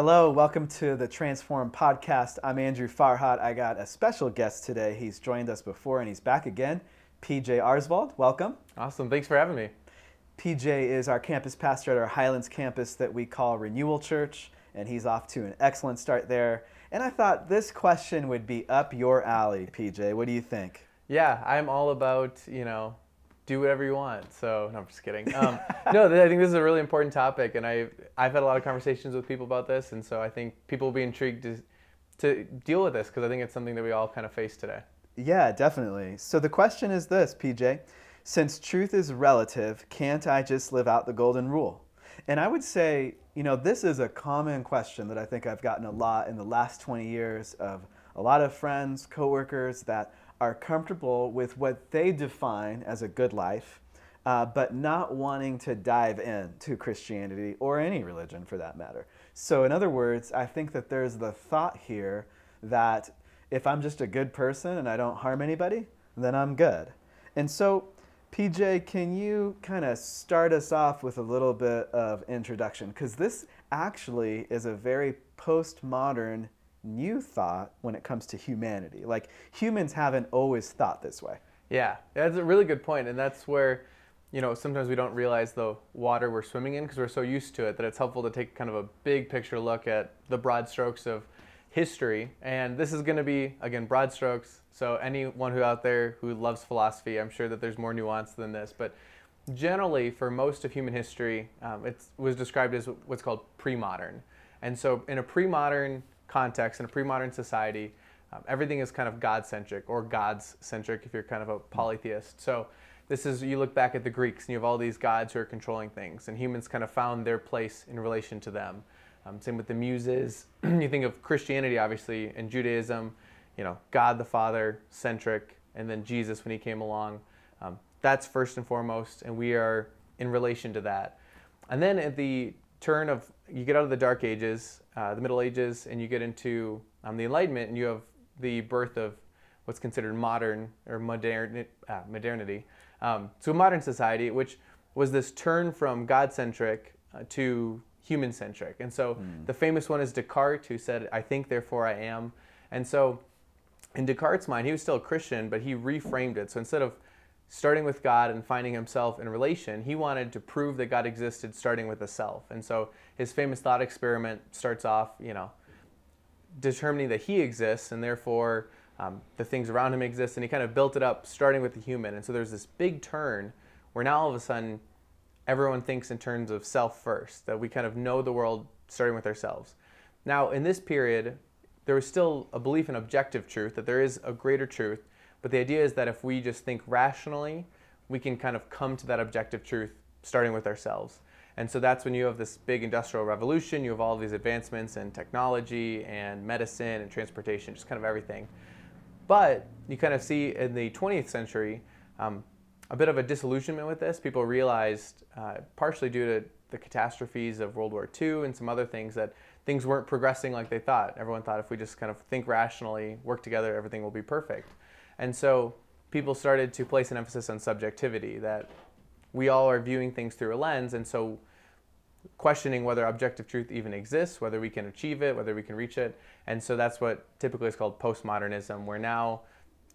Hello, welcome to the Transform Podcast. I'm Andrew Farhat. I got a special guest today. He's joined us before and he's back again. PJ Arsvald, welcome. Awesome. Thanks for having me. PJ is our campus pastor at our Highlands campus that we call Renewal Church, and he's off to an excellent start there. And I thought this question would be up your alley, PJ. What do you think? Yeah, I'm all about, you know, do whatever you want. So, no, I'm just kidding. Um, no, I think this is a really important topic, and I, I've had a lot of conversations with people about this, and so I think people will be intrigued to, to deal with this because I think it's something that we all kind of face today. Yeah, definitely. So the question is this, PJ. Since truth is relative, can't I just live out the golden rule? And I would say, you know, this is a common question that I think I've gotten a lot in the last 20 years of a lot of friends, coworkers that are comfortable with what they define as a good life, uh, but not wanting to dive into Christianity or any religion for that matter. So, in other words, I think that there's the thought here that if I'm just a good person and I don't harm anybody, then I'm good. And so, PJ, can you kind of start us off with a little bit of introduction? Because this actually is a very postmodern new thought when it comes to humanity. Like humans haven't always thought this way. Yeah, that's a really good point, and that's where you know sometimes we don't realize the water we're swimming in because we're so used to it that it's helpful to take kind of a big picture look at the broad strokes of history. And this is going to be again broad strokes. So anyone who out there who loves philosophy, I'm sure that there's more nuance than this, but generally for most of human history, um, it was described as what's called pre-modern. And so in a pre-modern context in a pre-modern society, um, everything is kind of God-centric or God's-centric if you're kind of a polytheist. So this is you look back at the Greeks and you have all these gods who are controlling things, and humans kind of found their place in relation to them. Um, same with the Muses. you think of Christianity, obviously, and Judaism. You know, God the Father centric, and then Jesus when he came along. Um, that's first and foremost, and we are in relation to that. And then at the turn of you get out of the Dark Ages, uh, the Middle Ages, and you get into um, the Enlightenment, and you have the birth of what's considered modern or modern uh, modernity. Um, so modern society, which was this turn from God-centric uh, to human-centric. And so mm. the famous one is Descartes, who said, "I think, therefore I am." And so in Descartes' mind, he was still a Christian, but he reframed it. So instead of starting with God and finding himself in relation, he wanted to prove that God existed starting with the self. And so his famous thought experiment starts off, you know, determining that he exists and therefore um, the things around him exist. And he kind of built it up starting with the human. And so there's this big turn where now all of a sudden everyone thinks in terms of self first, that we kind of know the world starting with ourselves. Now, in this period, there was still a belief in objective truth, that there is a greater truth but the idea is that if we just think rationally, we can kind of come to that objective truth starting with ourselves. And so that's when you have this big industrial revolution, you have all these advancements in technology and medicine and transportation, just kind of everything. But you kind of see in the 20th century um, a bit of a disillusionment with this. People realized, uh, partially due to the catastrophes of World War II and some other things, that things weren't progressing like they thought. Everyone thought if we just kind of think rationally, work together, everything will be perfect. And so people started to place an emphasis on subjectivity, that we all are viewing things through a lens, and so questioning whether objective truth even exists, whether we can achieve it, whether we can reach it. And so that's what typically is called postmodernism, where now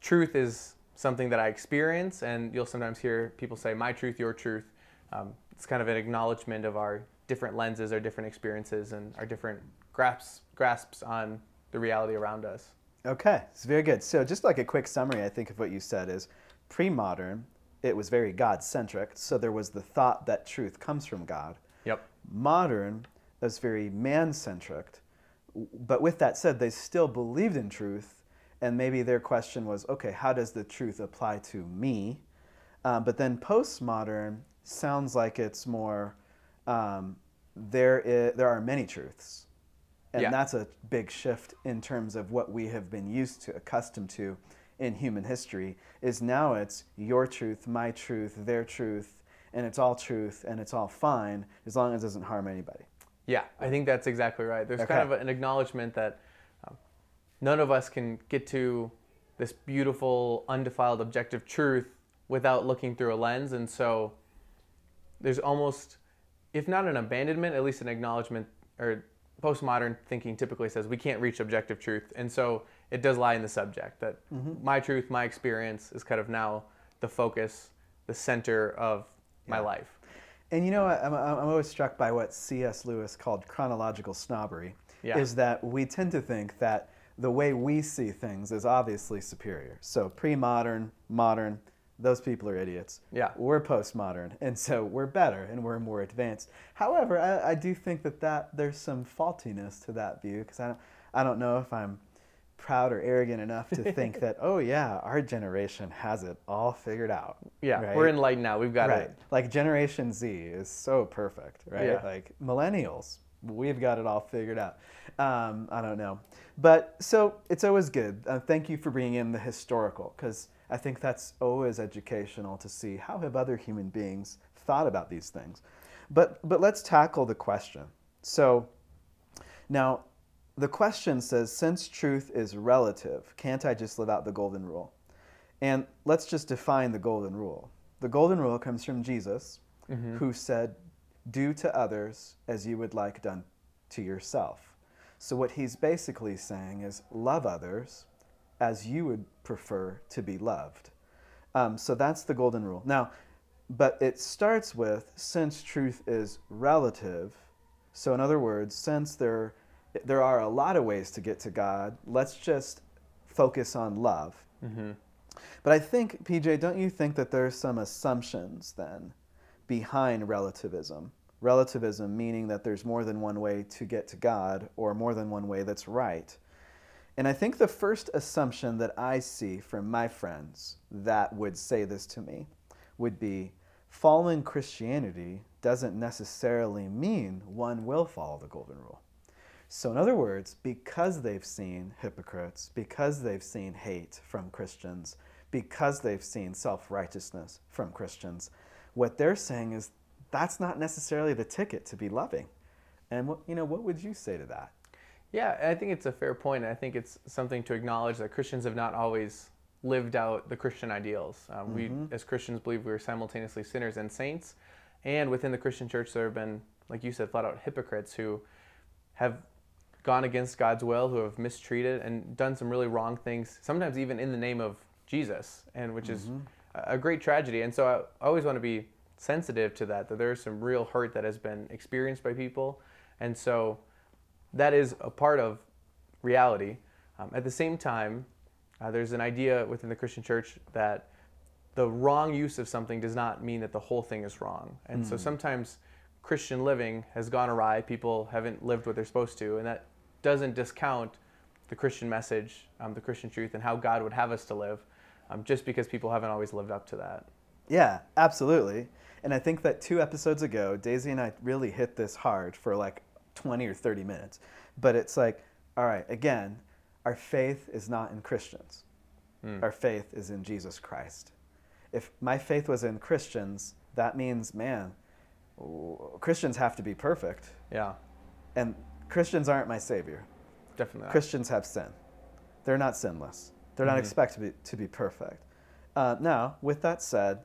truth is something that I experience, and you'll sometimes hear people say, my truth, your truth. Um, it's kind of an acknowledgement of our different lenses, our different experiences, and our different grasps, grasps on the reality around us. Okay, it's very good. So, just like a quick summary, I think of what you said is pre modern, it was very God centric. So, there was the thought that truth comes from God. Yep. Modern, was very man centric. But with that said, they still believed in truth. And maybe their question was okay, how does the truth apply to me? Um, but then postmodern sounds like it's more um, there, is, there are many truths and yeah. that's a big shift in terms of what we have been used to, accustomed to in human history. Is now it's your truth, my truth, their truth, and it's all truth and it's all fine as long as it doesn't harm anybody. Yeah, I think that's exactly right. There's okay. kind of an acknowledgement that um, none of us can get to this beautiful, undefiled, objective truth without looking through a lens. And so there's almost, if not an abandonment, at least an acknowledgement or postmodern thinking typically says we can't reach objective truth, and so it does lie in the subject that mm-hmm. my truth, my experience is kind of now the focus, the center of my life. And you know. I'm, I'm always struck by what C.S. Lewis called chronological snobbery. Yeah. Is that we tend to think that the way we see things is obviously superior. So pre-modern, modern, those people are idiots. Yeah. We're postmodern, and so we're better and we're more advanced. However, I, I do think that, that there's some faultiness to that view because I don't, I don't know if I'm proud or arrogant enough to think that oh yeah, our generation has it all figured out. Yeah, right? we're enlightened now. We've got right. it. Like Generation Z is so perfect, right? Yeah. Like millennials, we've got it all figured out. Um, I don't know, but so it's always good. Uh, thank you for bringing in the historical because I think that's always educational to see how have other human beings thought about these things. But but let's tackle the question. So now the question says since truth is relative, can't I just live out the golden rule? And let's just define the golden rule. The golden rule comes from Jesus, mm-hmm. who said, Do to others as you would like done to yourself. So, what he's basically saying is, Love others as you would prefer to be loved. Um, so, that's the golden rule. Now, but it starts with since truth is relative. So, in other words, since there, there are a lot of ways to get to God, let's just focus on love. But I think, PJ, don't you think that there's some assumptions then behind relativism? Relativism meaning that there's more than one way to get to God or more than one way that's right. And I think the first assumption that I see from my friends that would say this to me would be following Christianity doesn't necessarily mean one will follow the golden rule. So, in other words, because they've seen hypocrites, because they've seen hate from Christians, because they've seen self righteousness from Christians, what they're saying is that's not necessarily the ticket to be loving. And what, you know, what would you say to that? Yeah, I think it's a fair point. I think it's something to acknowledge that Christians have not always lived out the Christian ideals. Um, We, as Christians, believe we are simultaneously sinners and saints. And within the Christian church, there have been, like you said, flat out hypocrites who have gone against God's will, who have mistreated and done some really wrong things, sometimes even in the name of Jesus, and which is a a great tragedy. And so I always want to be sensitive to that, that there is some real hurt that has been experienced by people. And so that is a part of reality. Um, at the same time, uh, there's an idea within the Christian church that the wrong use of something does not mean that the whole thing is wrong. And so sometimes Christian living has gone awry. People haven't lived what they're supposed to, and that doesn't discount the Christian message, um, the Christian truth, and how God would have us to live, um, just because people haven't always lived up to that. Yeah, absolutely. And I think that two episodes ago, Daisy and I really hit this hard for like 20 or 30 minutes. But it's like, all right, again, our faith is not in Christians, our faith is in Jesus Christ. If my faith was in Christians, that means, man, Christians have to be perfect. Yeah, And Christians aren't my savior. definitely. not. Christians have sin. They're not sinless. They're not expected to be, to be perfect. Uh, now, with that said,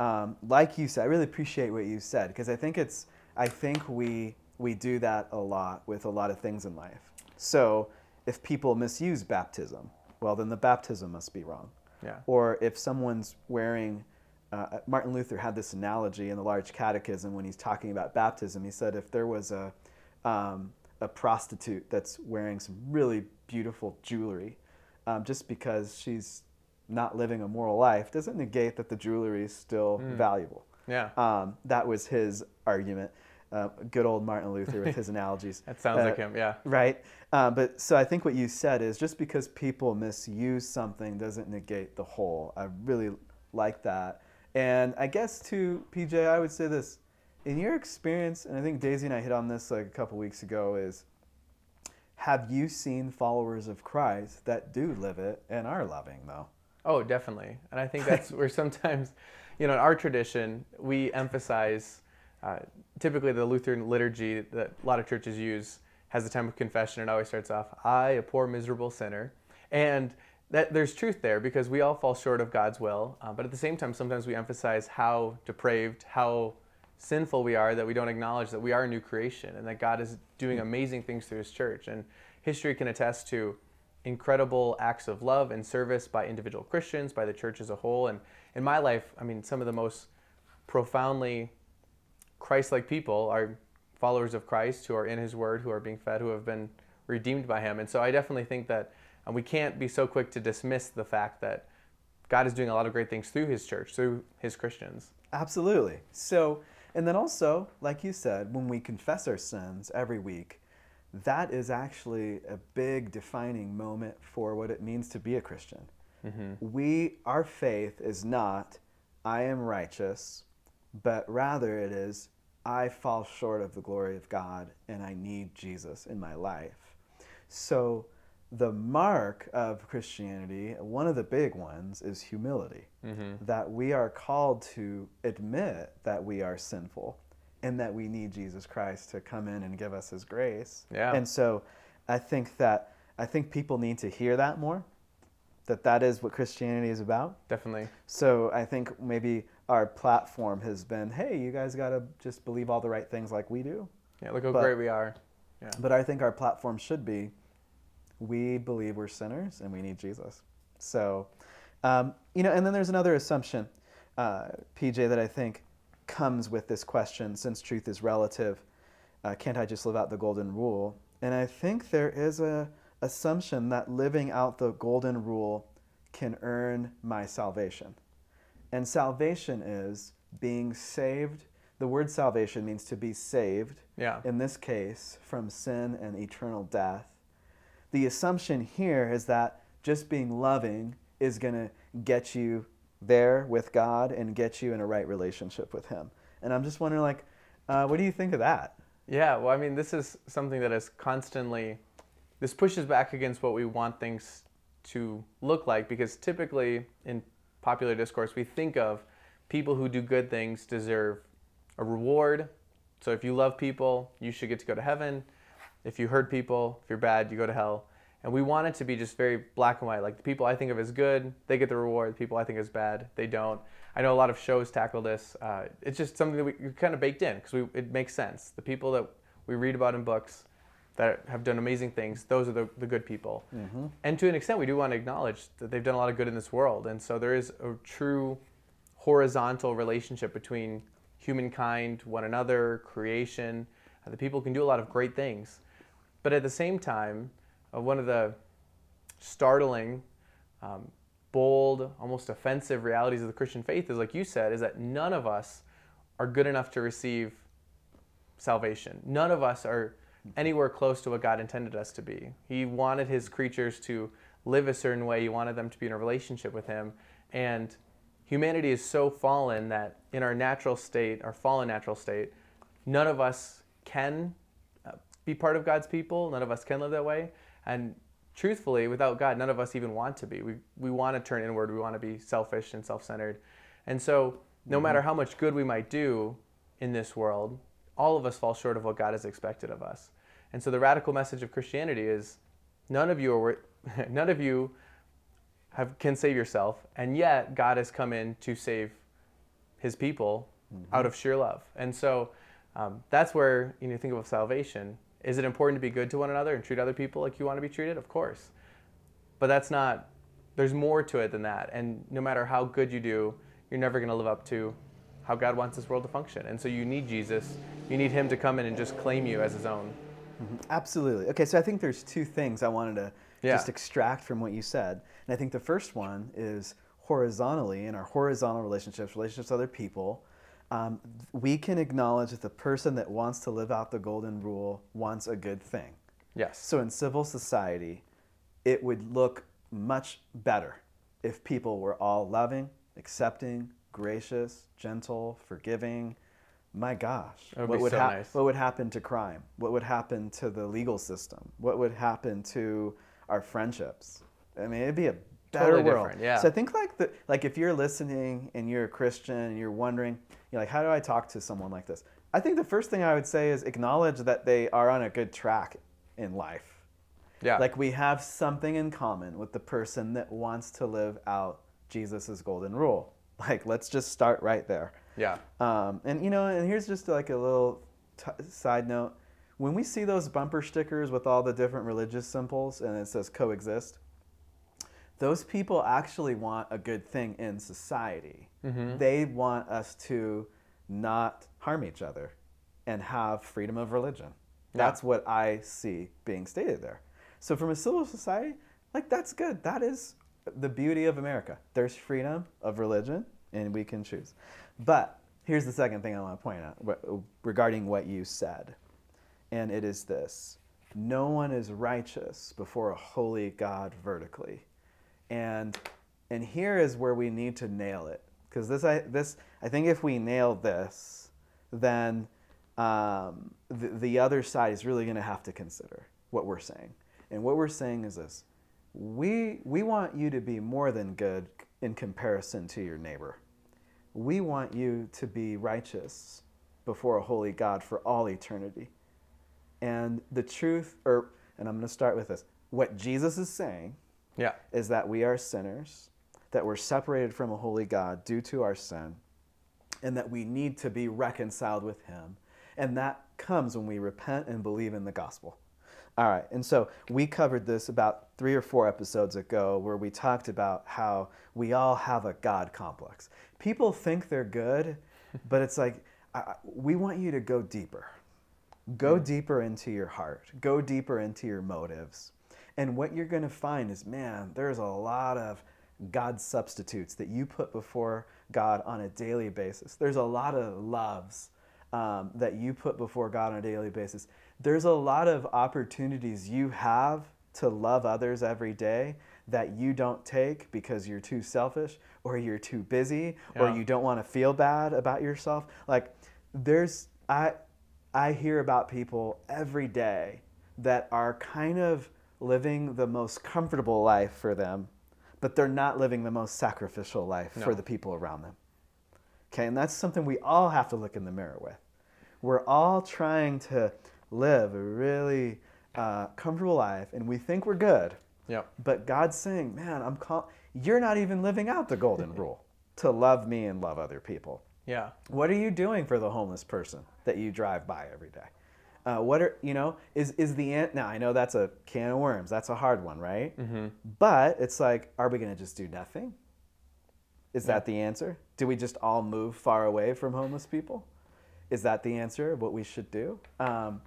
um, like you said, I really appreciate what you said because I think it's I think we we do that a lot with a lot of things in life. So if people misuse baptism, well, then the baptism must be wrong. Yeah. Or if someone's wearing, uh, Martin Luther had this analogy in the Large Catechism when he's talking about baptism. He said if there was a, um, a prostitute that's wearing some really beautiful jewelry, um, just because she's not living a moral life doesn't negate that the jewelry is still valuable. Yeah. Um, that was his argument. Uh, good old Martin Luther with his analogies. That sounds Uh, like him. Yeah. Right. Uh, but so I think what you said is just because people misuse something doesn't negate the whole. I really like that. And I guess to PJ, I would say this: in your experience, and I think Daisy and I hit on this like a couple weeks ago, is have you seen followers of Christ that do live it and are loving though? Oh, definitely. And I think that's where sometimes, you know, in our tradition, we emphasize uh, typically the Lutheran liturgy that a lot of churches use has a time of confession. It always starts off, I, a poor, miserable sinner. And that there's truth there because we all fall short of God's will. Uh, but at the same time, sometimes we emphasize how depraved, how sinful we are that we don't acknowledge that we are a new creation and that God is doing amazing things through his church. And history can attest to incredible acts of love and service by individual Christians, by the church as a whole. And in my life, I mean, some of the most profoundly Christ like people are followers of Christ who are in his word, who are being fed, who have been redeemed by him. And so I definitely think that and we can't be so quick to dismiss the fact that God is doing a lot of great things through his church, through his Christians. Absolutely. So, and then also, like you said, when we confess our sins every week, that is actually a big defining moment for what it means to be a Christian. Mm-hmm. We, our faith is not, I am righteous, but rather it is, I fall short of the glory of God and I need Jesus in my life. So, the mark of Christianity, one of the big ones, is humility. Mm-hmm. That we are called to admit that we are sinful and that we need Jesus Christ to come in and give us his grace. Yeah. And so I think that I think people need to hear that more that that is what Christianity is about. Definitely. So I think maybe our platform has been, hey, you guys got to just believe all the right things like we do. Yeah, look how but, great we are. Yeah. But I think our platform should be we believe we're sinners and we need Jesus. So, um, you know, and then there's another assumption, uh, PJ, that I think comes with this question since truth is relative, uh, can't I just live out the golden rule? And I think there is a assumption that living out the golden rule can earn my salvation. And salvation is being saved. The word salvation means to be saved. Yeah. In this case, from sin and eternal death the assumption here is that just being loving is going to get you there with God and get you in a right relationship with Him. And I'm just wondering, like, uh, what do you think of that? Yeah, well, I mean, this is something that is constantly, this pushes back against what we want things to look like because typically in popular discourse, we think of people who do good things deserve a reward. So if you love people, you should get to go to heaven. If you hurt people, if you're bad, you go to hell. And we want it to be just very black and white. Like the people I think of as good, they get the reward. The people I think as bad, they don't. I know a lot of shows tackle this. Uh, it's just something that we kind of baked in because it makes sense. The people that we read about in books that have done amazing things, those are the, the good people. Mm-hmm. And to an extent, we do want to acknowledge that they've done a lot of good in this world. And so there is a true horizontal relationship between humankind, one another, creation. Uh, the people can do a lot of great things. But at the same time, uh, one of the startling, um, bold, almost offensive realities of the Christian faith is, like you said, is that none of us are good enough to receive salvation. None of us are anywhere close to what God intended us to be. He wanted His creatures to live a certain way, He wanted them to be in a relationship with Him. And humanity is so fallen that in our natural state, our fallen natural state, none of us can uh, be part of God's people. None of us can live that way. And truthfully, without God, none of us even want to be. We, we want to turn inward. We want to be selfish and self centered. And so, no mm-hmm. matter how much good we might do in this world, all of us fall short of what God has expected of us. And so, the radical message of Christianity is none of you are none of you have, can save yourself, and yet God has come in to save His people mm-hmm. out of sheer love. And so, um, that's where you, know, you think of salvation. Is it important to be good to one another and treat other people like you want to be treated? Of course. But that's not, there's more to it than that. And no matter how good you do, you're never going to live up to how God wants this world to function. And so you need Jesus. You need Him to come in and just claim you as His own. Mm-hmm. Absolutely. Okay, so I think there's two things I wanted to yeah. just extract from what you said. And I think the first one is horizontally in our horizontal relationships, relationships with other people, um, we can acknowledge that the person that wants to live out the golden rule wants a good thing. Yes. So in civil society, it would look much better if people were all loving, accepting, gracious, gentle, forgiving. My gosh, what would, so nice. what would happen to crime? What would happen to the legal system? What would happen to our friendships? I mean, it'd be a better totally world. Yeah. So I think like the like if you're listening and you're a Christian and you're wondering, you're like, how do I talk to someone like this? I think the first thing I would say is acknowledge that they are on a good track in life. Yeah. Like we have something in common with the person that wants to live out Jesus' golden rule. Like let's just start right there. Yeah. Um, and you know, and here's just like a little t- side note: when we see those bumper stickers with all the different religious symbols and it says coexist, those people actually want a good thing in society. Mm-hmm. They want us to not harm each other and have freedom of religion. Yeah. That's what I see being stated there. So, from a civil society, like that's good. That is the beauty of America. There's freedom of religion, and we can choose. But here's the second thing I want to point out regarding what you said, and it is this: No one is righteous before a holy God vertically, and and here is where we need to nail it. Because this I this I think if we nail this, then um, the, the other side is really going to have to consider what we're saying. And what we're saying is this. We, we want you to be more than good in comparison to your neighbor. We want you to be righteous before a holy God for all eternity. And the truth, or, and I'm going to start with this what Jesus is saying Yeah. is that we are sinners, that we're separated from a holy God due to our sin, and that we need to be reconciled with Him. And that comes when we repent and believe in the gospel. All right, and so we covered this about three or four episodes ago where we talked about how we all have a God complex. People think they're good, but it's like, I, we want you to go deeper. Go deeper into your heart, go deeper into your motives. And what you're going to find is, man, there's a lot of God substitutes that you put before God on a daily basis. There's a lot of loves um, that you put before God on a daily basis. There's a lot of opportunities you have to love others every day that you don't take because you're too selfish or you're too busy or you don't want to feel bad about yourself. Like, there's, I, I hear about people every day that are kind of living the most comfortable life for them, but they're not living the most sacrificial life for the people around them. Okay, and that's something we all have to look in the mirror with. We're all trying to live a really uh, comfortable life, and we think we're good, Yep. but God's saying, "Man, I'm call- you're not even living out the golden rule to love me and love other people." Yeah. What are you doing for the homeless person that you drive by every day? Uh, what are you know is is the an- now I know that's a can of worms. That's a hard one, right? Mm-hmm. But it's like, are we going to just do nothing? Is that the answer? Do we just all move far away from homeless people? Is that the answer? of What we should do? Um,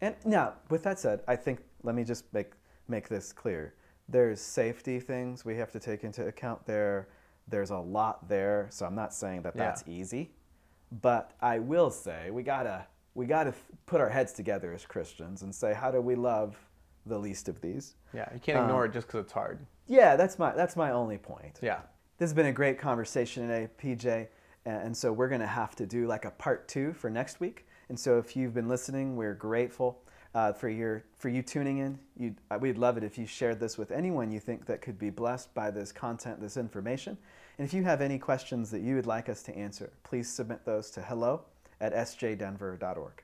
And now, with that said, I think let me just make make this clear. There's safety things we have to take into account there. There's a lot there, so I'm not saying that Yeah. that's easy, but I will say we gotta we gotta put our heads together as Christians and say, how do we love the least of these? Yeah. You can't ignore um, it just because it's hard. Yeah, that's my that's my only point. Yeah. This has been a great conversation today, PJ, and and so we're gonna have to do like a part two for next week. And so if you've been listening, we're grateful uh, for your for you tuning in. You, uh, we'd love it if you shared this with anyone you think that could be blessed by this content, this information. And if you have any questions that you would like us to answer, please submit those to hello at sjdenver.org.